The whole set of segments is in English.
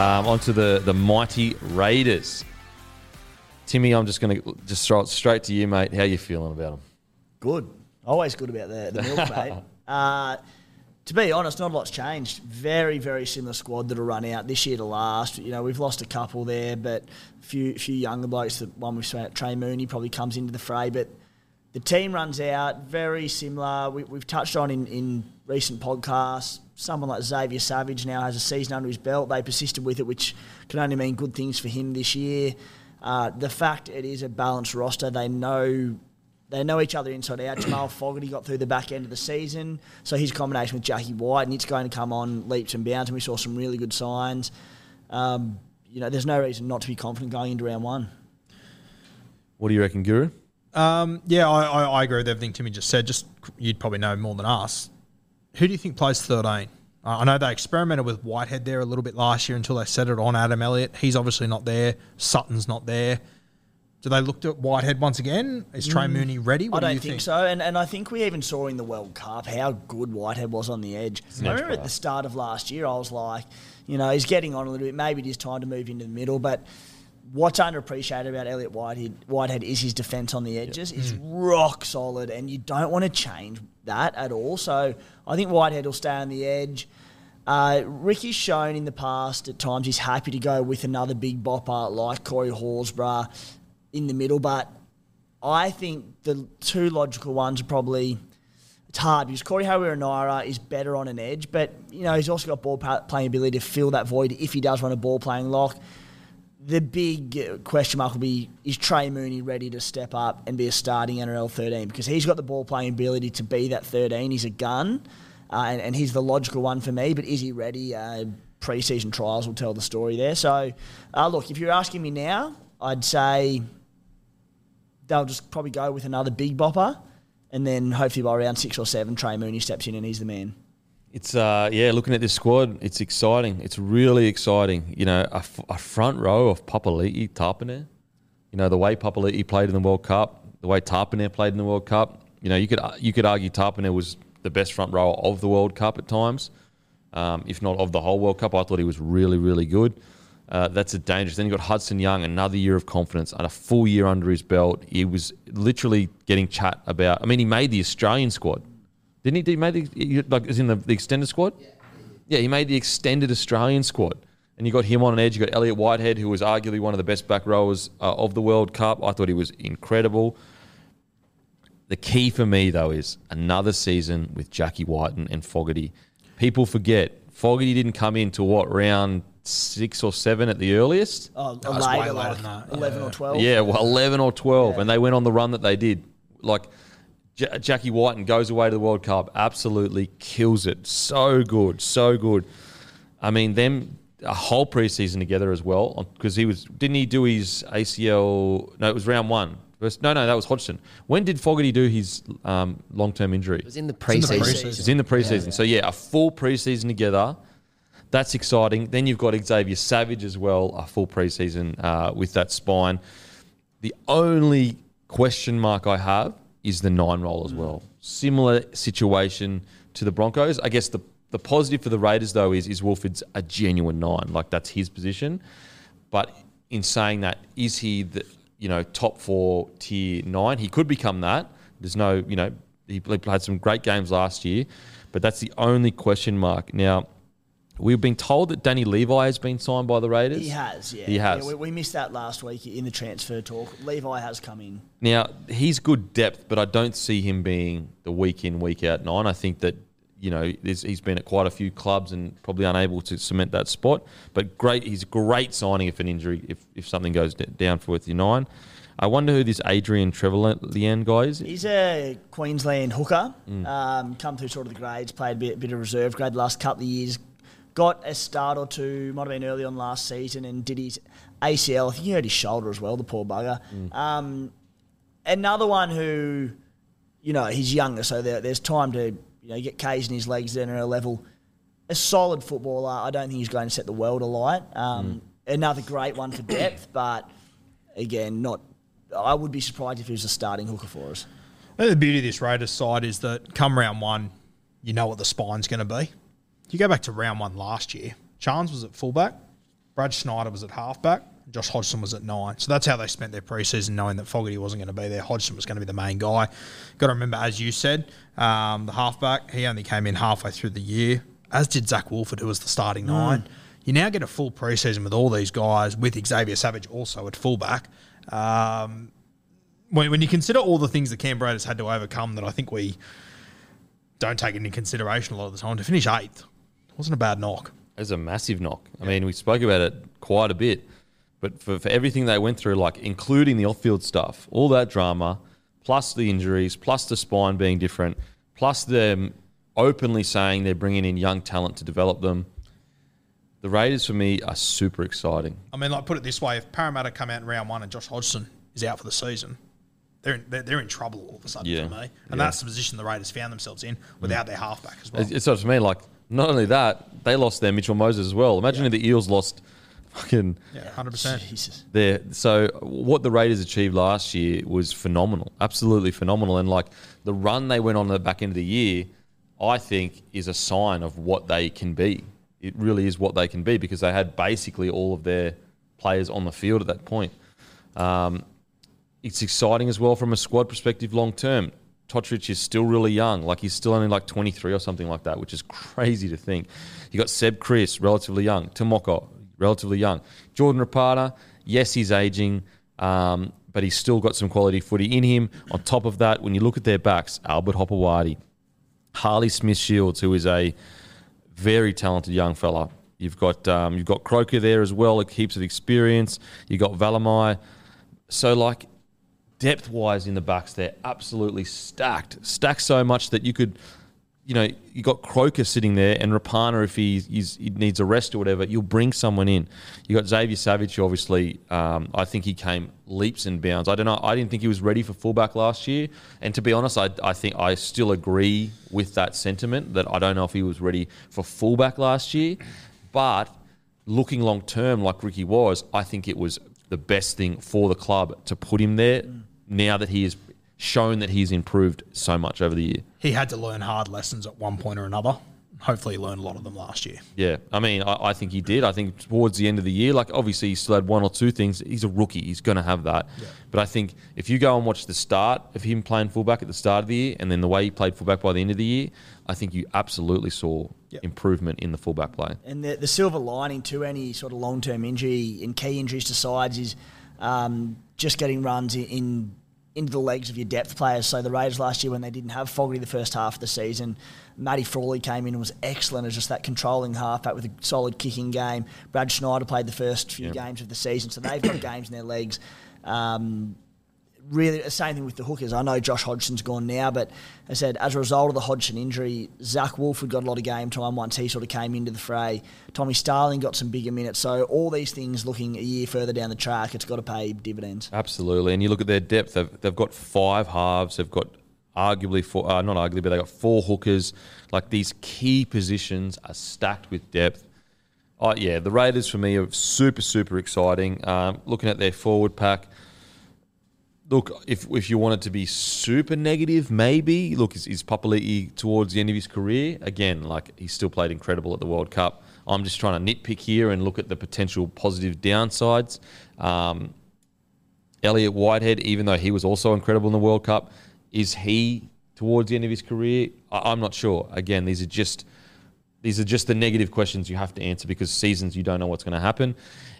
Um, onto the the mighty Raiders. Timmy, I'm just going to just throw it straight to you, mate. How you feeling about them? Good. Always good about the, the milk, mate. Uh, to be honest, not a lot's changed. Very, very similar squad that'll run out this year to last. You know, we've lost a couple there, but a few, few younger blokes. The one we've spoken about, Trey Mooney, probably comes into the fray. But the team runs out very similar. We, we've touched on in, in recent podcasts. Someone like Xavier Savage now has a season under his belt. They persisted with it, which can only mean good things for him this year. Uh, the fact it is a balanced roster, they know they know each other inside out. Jamal Fogarty got through the back end of the season, so his combination with Jackie White, and it's going to come on leaps and bounds, and we saw some really good signs. Um, you know, there's no reason not to be confident going into round one. What do you reckon, Guru? Um, yeah, I, I, I agree with everything Timmy just said. Just you'd probably know more than us. Who do you think plays 13? Uh, I know they experimented with Whitehead there a little bit last year until they set it on Adam Elliott. He's obviously not there. Sutton's not there. Do they look at Whitehead once again? Is Trey Mooney ready? What Mm. I do don't you think, so, and and I think we even saw in the World Cup how good Whitehead was on the edge. I remember at the start of last year, I was like, you know, he's getting on a little bit. Maybe it is time to move into the middle, but. What's underappreciated about Elliott Whitehead, Whitehead is his defence on the edges. It's rock solid, and you don't want to change that at all. So I think Whitehead will stay on the edge. Uh, Ricky's shown in the past at times he's happy to go with another big bopper like Corey Horsburgh in the middle, but I think the two logical ones are probably it's hard because Corey Harawira is better on an edge, but you know he's also got ball playing ability to fill that void if he does run a ball playing lock. The big uh, question mark will be: Is Trey Mooney ready to step up and be a starting NRL 13? Because he's got the ball playing ability to be that 13. He's a gun, uh, and, and he's the logical one for me. But is he ready? Uh, pre-season trials will tell the story there. So, uh, look, if you're asking me now, I'd say they'll just probably go with another big bopper, and then hopefully by round six or seven, Trey Mooney steps in and he's the man. It's uh yeah, looking at this squad, it's exciting. It's really exciting. You know, a, f- a front row of Papali'i, Tapine. You know, the way Papali'i played in the World Cup, the way Tapine played in the World Cup. You know, you could you could argue Tapine was the best front row of the World Cup at times, um, if not of the whole World Cup. I thought he was really really good. Uh, that's a dangerous. Then you got Hudson Young, another year of confidence and a full year under his belt. He was literally getting chat about. I mean, he made the Australian squad, didn't he? Did he made the like is in the, the extended squad? Yeah, he made the extended Australian squad. And you got him on an edge. You got Elliott Whitehead, who was arguably one of the best back rowers uh, of the World Cup. I thought he was incredible. The key for me, though, is another season with Jackie Wighton and Fogarty. People forget Fogarty didn't come in to what round six or seven at the earliest. Oh, No, later, way later like than that, 11 or 12. Yeah, well, 11 or 12. Yeah. And they went on the run that they did. Like, J- Jackie Wighton goes away to the World Cup, absolutely kills it. So good, so good. I mean, them a whole preseason together as well because he was didn't he do his ACL? No, it was round one. First- No, no, that was Hodgson. When did Fogarty do his um, long term injury? It was in the in the preseason. preseason. It's in the preseason. So yeah, a full preseason together. That's exciting. Then you've got Xavier Savage as well, a full preseason uh, with that spine. The only question mark I have is the nine roll as well. Similar situation to the Broncos. I guess the the positive for the Raiders though is is Woolford's a genuine nine, like that's his position. But in saying that, is he the you know top four tier nine? He could become that. There's no you know he played some great games last year, but that's the only question mark now. We've been told that Danny Levi has been signed by the Raiders. He has, yeah. He has. Yeah, we, we missed that last week in the transfer talk. Levi has come in. Now he's good depth, but I don't see him being the week in week out nine. I think that you know he's been at quite a few clubs and probably unable to cement that spot. But great, he's great signing if an injury if, if something goes down for with your nine. I wonder who this Adrian Trevilyan guy is. He's a Queensland hooker. Mm. Um, come through sort of the grades, played a bit, bit of reserve grade the last couple of years. Got a start or two, might have been early on last season, and did his ACL. I think he hurt his shoulder as well, the poor bugger. Mm. Um, another one who, you know, he's younger, so there, there's time to you know get K's in his legs then at a level. A solid footballer. I don't think he's going to set the world alight. Um, Mm. Another great one for depth, but again, not. I would be surprised if he was a starting hooker for us. I the beauty of this Raiders side is that come round one, you know what the spine's going to be. You go back to round one last year, Chance was at fullback, Brad Schneider was at halfback, Josh Hodgson was at nine. So that's how they spent their preseason, knowing that Fogarty wasn't going to be there. Hodgson was going to be the main guy. Got to remember, as you said, um, the halfback, he only came in halfway through the year, as did Zach Woolford, who was the starting nine. You now get a full preseason with all these guys, with Xavier Savage also at fullback. Um, when, when you consider all the things the Canberra has had to overcome that I think we don't take into consideration a lot of the time, to finish eighth wasn't a bad knock. It was a massive knock. I mean, we spoke about it quite a bit, but for, for everything they went through, like including the off-field stuff, all that drama, plus the injuries, plus the spine being different, plus them openly saying they're bringing in young talent to develop them. The Raiders for me are super exciting. I mean, like put it this way: if Parramatta come out in round one and Josh Hodgson is out for the season, they're in, they're, they're in trouble all of a sudden Yeah. for me, and Yeah. that's the position the Raiders found themselves in without their halfback as well. It's, it's up to me. Like, not only that, they lost their Mitchell Moses as well. Imagine if the Eels lost fucking yeah, hundred percent. Jesus. there. So what the Raiders achieved last year was phenomenal, absolutely phenomenal. And like the run they went on at the back end of the year, I think is a sign of what they can be. It really is what they can be because they had basically all of their players on the field at that point. Um, it's exciting as well from a squad perspective long term. Cotric is still really young, like he's still only like 23 or something like that, which is crazy to think. You got Seb Kris, relatively young, Timoko, relatively young, Jordan Rapana, yes, he's aging, um, but he's still got some quality footy in him. On top of that, when you look at their backs, Albert Hopoate, Harley Smith Shields, who is a very talented young fella. You've got um, you've got Croker there as well, heaps of experience. You've got Valemei, so like depth wise in the backs, they're absolutely stacked, stacked so much that you could, you know, you got Croker sitting there and Rapana if he, he needs a rest or whatever, you'll bring someone in. You got Xavier Savage, obviously, um, I think he came leaps and bounds. I don't know, I didn't think he was ready for fullback last year, and to be honest, I, I think I still agree with that sentiment that I don't know if he was ready for fullback last year, but looking long term like Ricky was, I think it was the best thing for the club to put him there now that he has shown that he's improved so much over the year. He had to learn hard lessons at one point or another. Hopefully, he learned a lot of them last year. Yeah, I mean, I, I think he did. I think towards the end of the year, like obviously he still had one or two things. He's a rookie; he's going to have that. But I think if you go and watch the start of him playing fullback at the start of the year, and then the way he played fullback by the end of the year, I think you absolutely saw Yep. improvement in the fullback play. And the, the silver lining to any sort of long term injury and key injuries to sides is um, just getting runs in, in into the legs of your depth players. So the Raiders last year, when they didn't have Fogarty the first half of the season, Matty Frawley came in and was excellent as just that controlling halfback with a solid kicking game. Brad Schneider played the first few Yeah. games of the season, so they've got games in their legs. Um, really, the same thing with the hookers. I know Josh Hodgson's gone now, but I said as a result of the Hodgson injury, Zach Woolford got a lot of game time once he sort of came into the fray. Tommy Starling got some bigger minutes. So all these things looking a year further down the track, it's got to pay dividends. Absolutely. And you look at their depth, they've, they've got five halves, they've got arguably four, uh, not arguably, but they've got four hookers. Like these key positions are stacked with depth. Oh, yeah, the Raiders for me are super, super exciting. Um, looking at their forward pack, look, if if you want it to be super negative, maybe look is, is Papali'i towards the end of his career again? Like he's still played incredible at the World Cup. I'm just trying to nitpick here and look at the potential positive downsides. Um, Elliott Whitehead, even though he was also incredible in the World Cup, is he towards the end of his career? I, I'm not sure. Again, these are just these are just the negative questions you have to answer because seasons you don't know what's going to happen.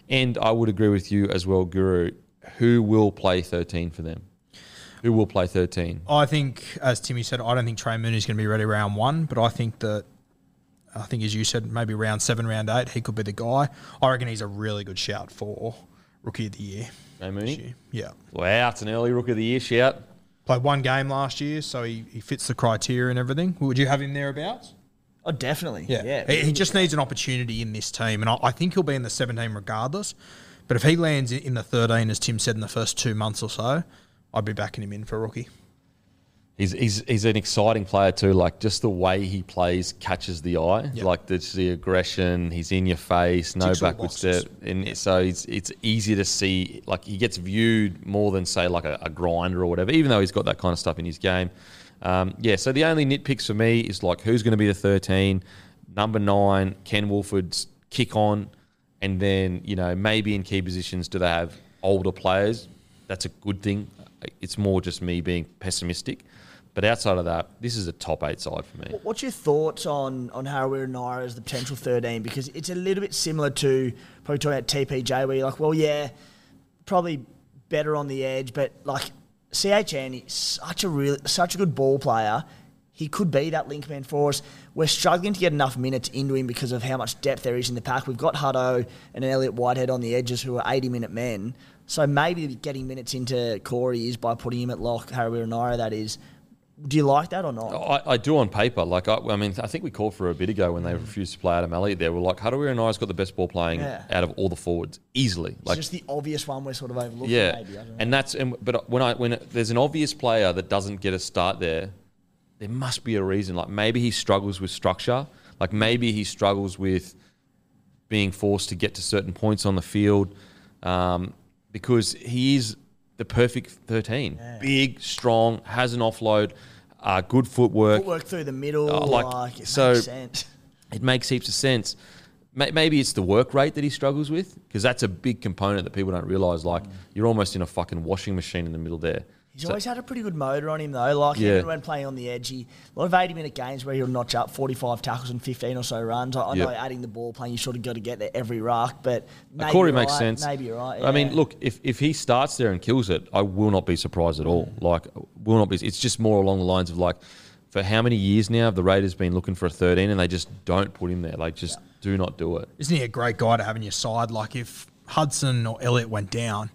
And I would agree with you as well, Guru. Who will play 13 for them? Who will play 13? I think, as Timmy said, I don't think Trey Mooney's going to be ready round one, but I think that, I think as you said, maybe round seven, round eight, he could be the guy. I reckon he's a really good shout for rookie of the year. Trey Mooney? Yeah. Wow, it's an early rookie of the year shout. Played one game last year, so he, he fits the criteria and everything. Would you have him thereabouts? Oh, definitely. Yeah. yeah. He, he just needs an opportunity in this team, and I, I think he'll be in the 17 regardless. But if he lands in the 13, as Tim said, in the first two months or so, I'd be backing him in for a rookie. He's, he's, he's an exciting player too. Like just the way he plays catches the eye. Yep. Like the, the aggression. He's in your face. No Ticks backward step. And so it's it's easy to see. Like he gets viewed more than say like a, a grinder or whatever. Even though he's got that kind of stuff in his game. Um, yeah. So the only nitpicks for me is like who's going to be the thirteen. Number nine, Ken Woolford's kick on, and then you know maybe in key positions do they have older players? That's a good thing. It's more just me being pessimistic. But outside of that, this is a top eight side for me. What's your thoughts on on Harawira and Naera as the potential 13? Because it's a little bit similar to probably talking about TPJ, where you're like, well, yeah, probably better on the edge, but like CHN is such a real, such a good ball player. He could be that link man for us. We're struggling to get enough minutes into him because of how much depth there is in the pack. We've got Hutto and Elliott Whitehead on the edges who are 80 minute men. So maybe getting minutes into Corey is by putting him at lock, Harawira Naera, that is. Do you like that or not? I, I do on paper. Like I, I mean, I think we called for a bit ago when they mm. refused to play Adam Elliott. There, we're like, Hadawira and I's got the best ball playing Yeah. out of all the forwards easily. It's just the obvious one we're sort of overlooking. yeah, maybe. I don't know. and that's and but uh, when I when there's an obvious player that doesn't get a start there, there must be a reason. Like maybe he struggles with structure. Like maybe he struggles with being forced to get to certain points on the field, um, because he is the perfect thirteen. Big, strong, has an offload, uh, good footwork. Footwork through the middle, Oh, like, like, it so- makes sense. it makes heaps of sense. Maybe it's the work rate that he struggles with because that's a big component that people don't realize. Like you're almost in a fucking washing machine in the middle there. He's So- always had a pretty good motor on him though. Like Yeah. even when playing on the edge, he, a lot of eighty-minute games where he'll notch up forty-five tackles and fifteen or so runs. I, I know adding the ball playing, you sort of got to get there every ruck, but maybe Corey makes right, sense. Maybe you're right. I mean, look, if, if he starts there and kills it, I will not be surprised at all. Like, will not be. It's just more along the lines of like, for how many years now have the Raiders been looking for a 13 and they just don't put him there? Like, just do not do it. Isn't he a great guy to have in your side? Like if Hudson or Elliott went down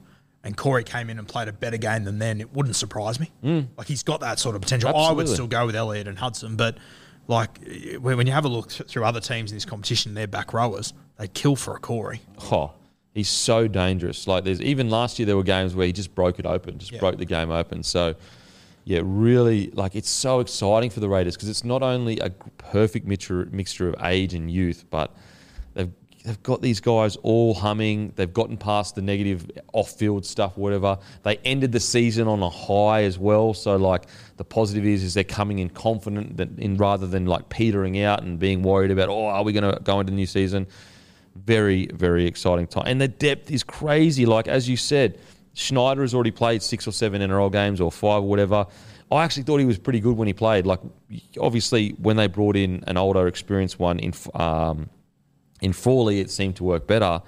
and Corey came in and played a better game than then, it wouldn't surprise me. Mm. Like he's got that sort of potential. I would still go with Elliott and Hudson, but like when you have a look through other teams in this competition, they're back rowers. They kill for a Corey. Oh, he's so dangerous. Like there's even last year there were games where he just broke it open, just Yeah. broke the game open. So yeah, really like it's so exciting for the Raiders because it's not only a perfect mixture mixture of age and youth, but they've got these guys all humming. They've gotten past the negative off-field stuff, whatever. They ended the season on a high as well. So like the positive is is they're coming in confident that in rather than like petering out and being worried about oh are we going to go into the new season very, very exciting time. And the depth is crazy. Like, as you said, Schneider has already played six or seven NRL games or five or whatever. I actually thought he was pretty good when he played. Like, obviously, when they brought in an older, experienced one in um, in Frawley, it seemed to work better.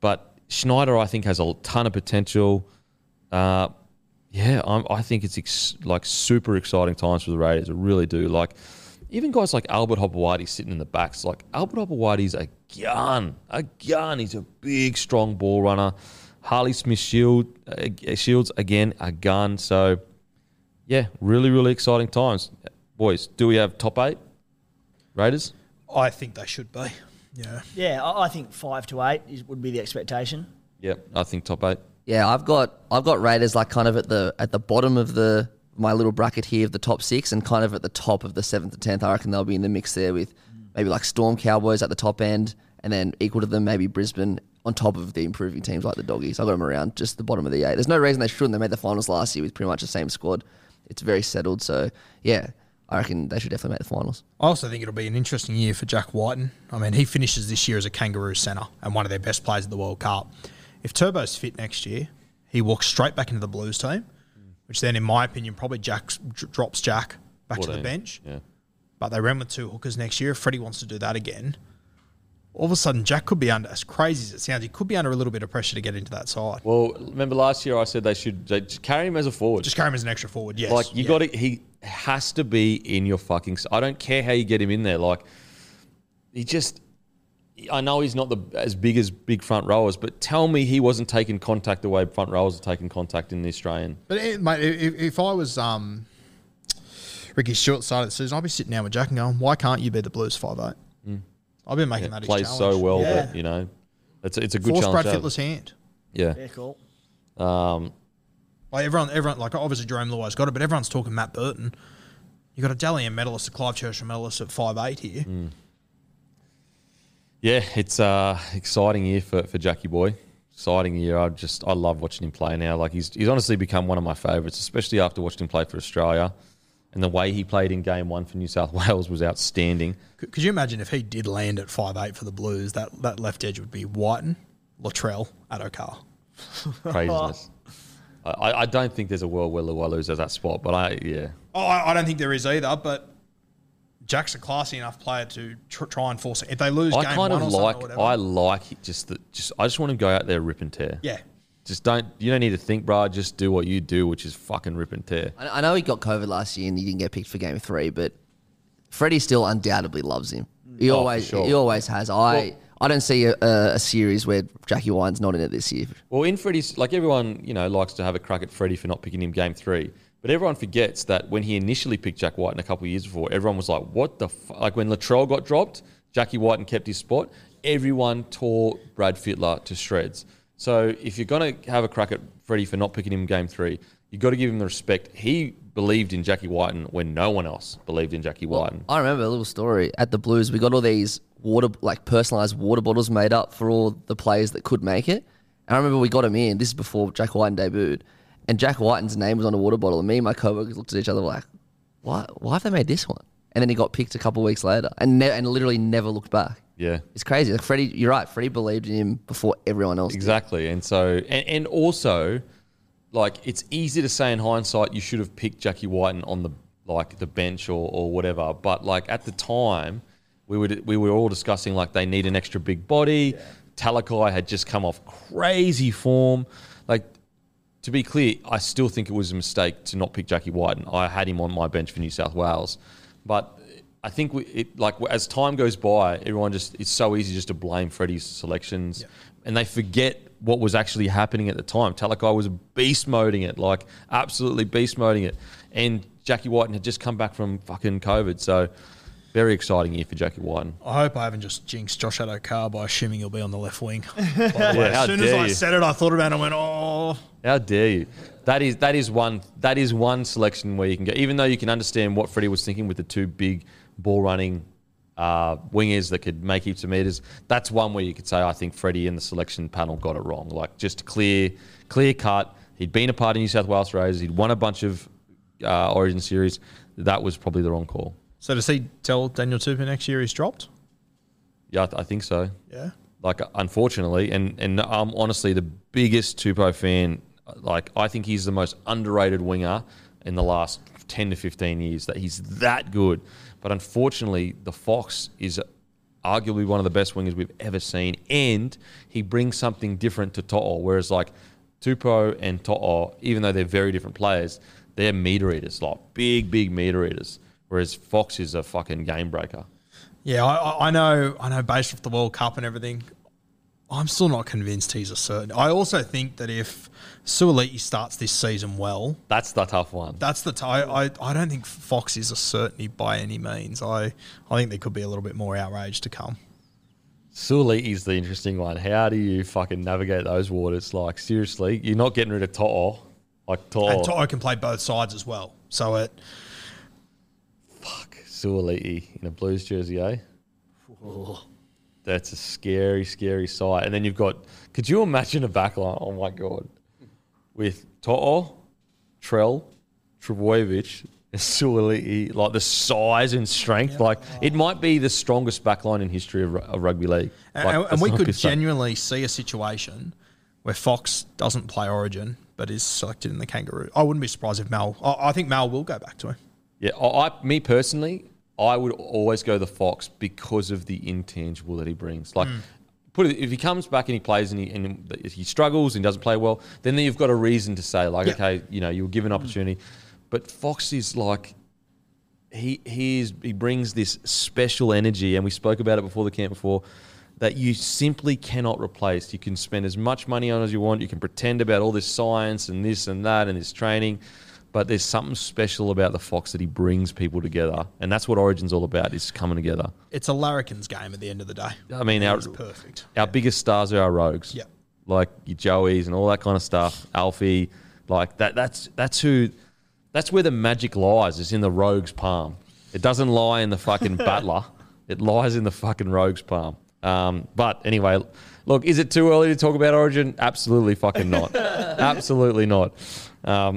But Schneider, I think, has a ton of potential. Uh, yeah, I'm, I think it's ex- like super exciting times for the Raiders. I really do. Like, even guys like Albert Hopoate sitting in the backs. Like Albert Hopoate's a gun, a gun. He's a big, strong ball runner. Harley Smith Shield uh, Shields again a gun. So yeah, really really exciting times, boys. Do we have top eight Raiders? I think they should be. Yeah. Yeah, I I think five to eight is, would be the expectation. Yep, I think top eight. Yeah, I've got I've got Raiders like kind of at the at the bottom of the my little bracket here of the top six, and kind of at the top of the seventh to tenth. I reckon they'll be in the mix there with maybe like Storm Cowboys at the top end, and then equal to them maybe Brisbane on top of the improving teams like the Doggies. I got them around just the bottom of the eight. There's no reason they shouldn't. They made the finals last year with pretty much the same squad. It's very settled. So yeah, I reckon they should definitely make the finals. I also think it'll be an interesting year for Jack Wighton. I mean, he finishes this year as a Kangaroo centre and one of their best players at the World Cup. If Turbo's fit next year, he walks straight back into the Blues team, which then, in my opinion, probably Jack drops Jack back to the bench. Yeah. But they ran with two hookers next year. If Freddie wants to do that again, all of a sudden Jack could be under, as crazy as it sounds, he could be under a little bit of pressure to get into that side. Well, remember last year I said they should they carry him as a forward. Just carry him as an extra forward, yes. Like you yeah. got to, he has to be in your fucking. I don't care how you get him in there. Like he just, I know he's not the as big as big front rowers, but tell me he wasn't taking contact the way front rowers are taking contact in the Australian. But it, mate, if, if I was um, Ricky Stuart started the season, I'd be sitting down with Jack and going, "Why can't you be the Blues five eight? I've been making Yeah, that his plays so well Yeah. that you know, it's it's a good Force challenge. Brad to have. Fittler's hand. Yeah. Yeah, cool. Um, Like everyone, everyone, like obviously Jarome Luai's got it, but everyone's talking Matt Burton. You got a Dally M medalist, a Clive Churchill medalist at five eight here. Mm. yeah, it's a exciting year for, for Jackie Boy. Exciting year. I just I love watching him play now. Like he's he's honestly become one of my favourites, especially after watching him play for Australia. And the way he played in game one for New South Wales was outstanding. Could, could you imagine if he did land at five eight for the Blues? That that left edge would be Wighton, Latrell, Addo-Carr. Craziness. I, I- I don't think there's a world where Luai loses that spot, but I yeah. Oh, I, I don't think there is either, but. Jack's a classy enough player to tr- try and force it. If they lose I game kind one of or something like or whatever, I like it just that just I just want to go out there rip and tear. yeah, Just don't you don't need to think, bro. Just do what you do, which is fucking rip and tear. I, I know he got COVID last year and he didn't get picked for game three, but Freddie still undoubtedly loves him. He Oh, always sure. he always has. I I don't see a, a, series where Jackie Wine's not in it this year. Well, in Freddie's, like everyone, you know, likes to have a crack at Freddie for not picking him game three. But everyone forgets that when he initially picked Jack Wighton a couple of years before, everyone was like, what the fuck? Like when Latrell got dropped, Jackie White and kept his spot, everyone tore Brad Fittler to shreds. So if you're going to have a crack at Freddie for not picking him game three, you've got to give him the respect. He believed in Jackie Wighton when no one else believed in Jackie Wighton. I remember a little story at the Blues. We got all these water, like personalized water bottles made up for all the players that could make it. And I remember we got them in. This is before Jack Wighton debuted, and Jack Wighton's name was on a water bottle. And me and my coworkers looked at each other like, "Why? Why have they made this one?" And then he got picked a couple of weeks later, and ne- and literally never looked back. Yeah. It's crazy. Like Freddie, you're right. Freddie believed in him before everyone else. did. Exactly. And so, and, and also, like, it's easy to say in hindsight you should have picked Jackie Wighton on the like the bench or, or whatever. But like at the time, we would we were all discussing like they need an extra big body. Talakai had just come off crazy form. Like to be clear, I still think it was a mistake to not pick Jackie Wighton. I had him on my bench for New South Wales, but I think we, it like as time goes by, everyone just it's so easy just to blame Freddie's selections, and they forget what was actually happening at the time. Talakai was beast moding it, like absolutely beast moding it, and Jackie Wighton had just come back from fucking COVID, so very exciting year for Jackie Wighton. I hope I haven't just jinxed Josh Addo-Carr by assuming he'll be on the left wing. Yeah, as soon as I you. said it, I thought about it and went, oh. How dare you? That is that is one that is one selection where you can go. Even though you can understand what Freddie was thinking with the two big ball running uh, wingers that could make heaps of meters, that's one where you could say I think Freddie and the selection panel got it wrong. Like just clear clear cut. He'd been a part of New South Wales Raiders. He'd won a bunch of uh, Origin series. That was probably the wrong call. So does he tell Daniel Tupou next year he's dropped? Yeah, I, th- I think so. Yeah. like uh, unfortunately, and and I'm honestly the biggest Tupou fan. Uh, like I think he's the most underrated winger in the last ten to fifteen years. That he's that good, but unfortunately, the Fox is uh, arguably one of the best wingers we've ever seen, and he brings something different to To'o. Whereas like Tupou and To'o, even though they're very different players, they're meter eaters, like big, big meter eaters. Whereas Fox is a fucking game breaker. Yeah, I- I, know. I know. Based off the World Cup and everything, I'm still not convinced he's a certain. I also think that if Suaalii starts this season well, That's the tough one. that's the. T- I, I I don't think Fox is a certainty by any means. I I think there could be a little bit more outrage to come. Sully is the interesting one. How do you fucking navigate those waters? Like seriously, you're not getting rid of To'o. Like To'o. And To'o can play both sides as well. So it Suaalii in a Blues jersey, eh? That's a scary, scary sight. And then you've got, could you imagine a backline? Oh my God. With To'o, Trell, Trbojevic, and Suaalii, like the size and strength. Like it might be the strongest backline in history of, of rugby league. and, Like, and that's we could genuinely see a situation where Fox doesn't play Origin but is selected in the Kangaroo. I wouldn't be surprised if Mal. I, I think Mal will go back to him. Yeah, I, I me personally, I would always go the Fox because of the intangible that he brings. Like, put it if he comes back and he plays and he and he struggles and doesn't play well, then you've got a reason to say like, Yeah. okay, you know, you were given opportunity. But Fox is like. He he is he brings this special energy, and we spoke about it before the camp before, that you simply cannot replace. You can spend as much money on as you want. You can pretend about all this science and this and that and this training, but there's something special about the Fox that he brings people together, and that's what Origin's all about: is coming together. It's a larrikin's game at the end of the day. I mean, our perfect. our biggest stars are our rogues. Yep. like your Joeys and all that kind of stuff. Alfie, like that. That's that's who. That's where the magic lies. Is in the rogue's palm. It doesn't lie in the fucking butler. It lies in the fucking rogue's palm. Um, but anyway, look, is it too early to talk about Origin? Absolutely fucking not. Absolutely not. Um,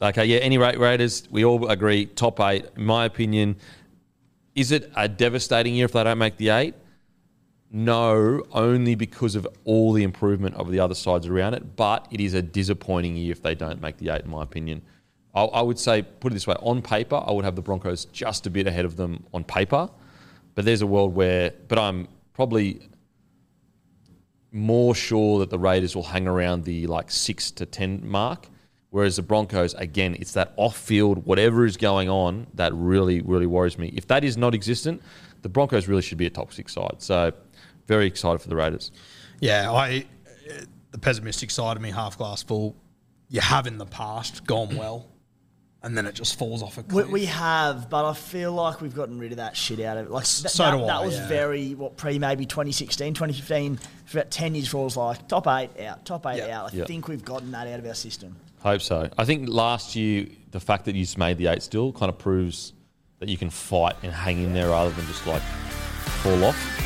Okay, yeah, any rate Raiders, we all agree, top eight. In my opinion, is it a devastating year if they don't make the eight? No, only because of all the improvement of the other sides around it. But it is a disappointing year if they don't make the eight, in my opinion. I, I would say, put it this way: on paper, I would have the Broncos just a bit ahead of them on paper. But there's a world where, but I'm probably more sure that the Raiders will hang around the like six to ten mark, whereas the Broncos, again, it's that off-field whatever is going on that really, really worries me. If that is not existent, the Broncos really should be a top six side. So, very excited for the Raiders. Yeah, I uh, the pessimistic side of me, half glass full. You have in the past gone well, and then it just falls off a cliff. we have, but I feel like we've gotten rid of that shit out of it. Like th- So that, do that I, was yeah. very what pre maybe 2016, 2015, for about 10 years for was like top eight out, top eight Yeah. out. I Yeah. think we've gotten that out of our system. I hope so. I think last year the fact that you made the eight still kind of proves that you can fight and hang in there rather than just like fall off.